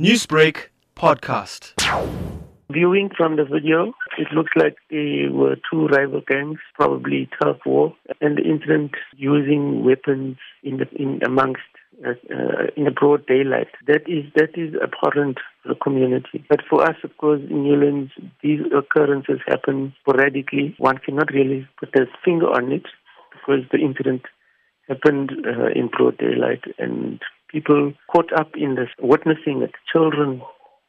Newsbreak podcast. Viewing from the video, it looks like they were two rival gangs, probably turf war, and the incident using weapons in the in amongst uh, uh, in the broad daylight. That is that is abhorrent to the community. But for us, of course, in Newlands, these occurrences happen sporadically. One cannot really put a finger on it because the incident happened uh, in broad daylight and people caught up in this, witnessing it, children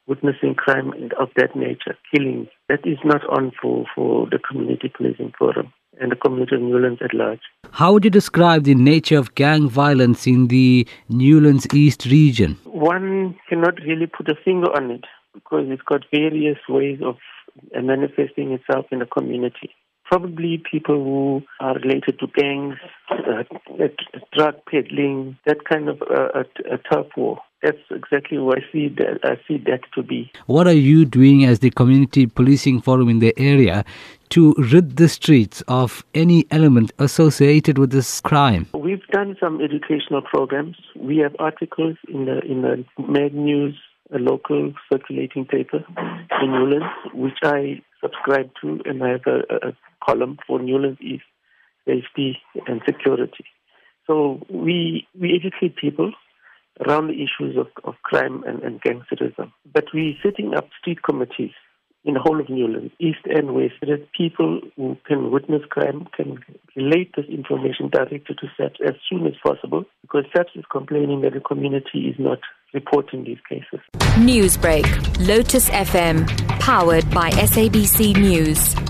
witnessing crime of that nature, killing. That is not on for, for the Community Policing Forum and the community of Newlands at large. How would you describe the nature of gang violence in the Newlands East region? One cannot really put a finger on it because it's got various ways of manifesting itself in the community probably people who are related to gangs, uh, drug peddling, that kind of uh, a, a turf war. That's exactly what I see that I see that to be. What are you doing as the community policing forum in the area to rid the streets of any element associated with this crime? We've done some educational programs. We have articles in the in the Mag News, a local circulating paper in Newlands, which I subscribe to, and I have a, a column for Newlands East safety and security. So we we educate people around the issues of, of crime and, and gangsterism. But we're setting up street committees in the whole of Newlands, east and west, so that people who can witness crime can relate this information directly to SAPS as soon as possible, because SAPS is complaining that the community is not reporting these cases. Newsbreak, Lotus FM, powered by SABC News.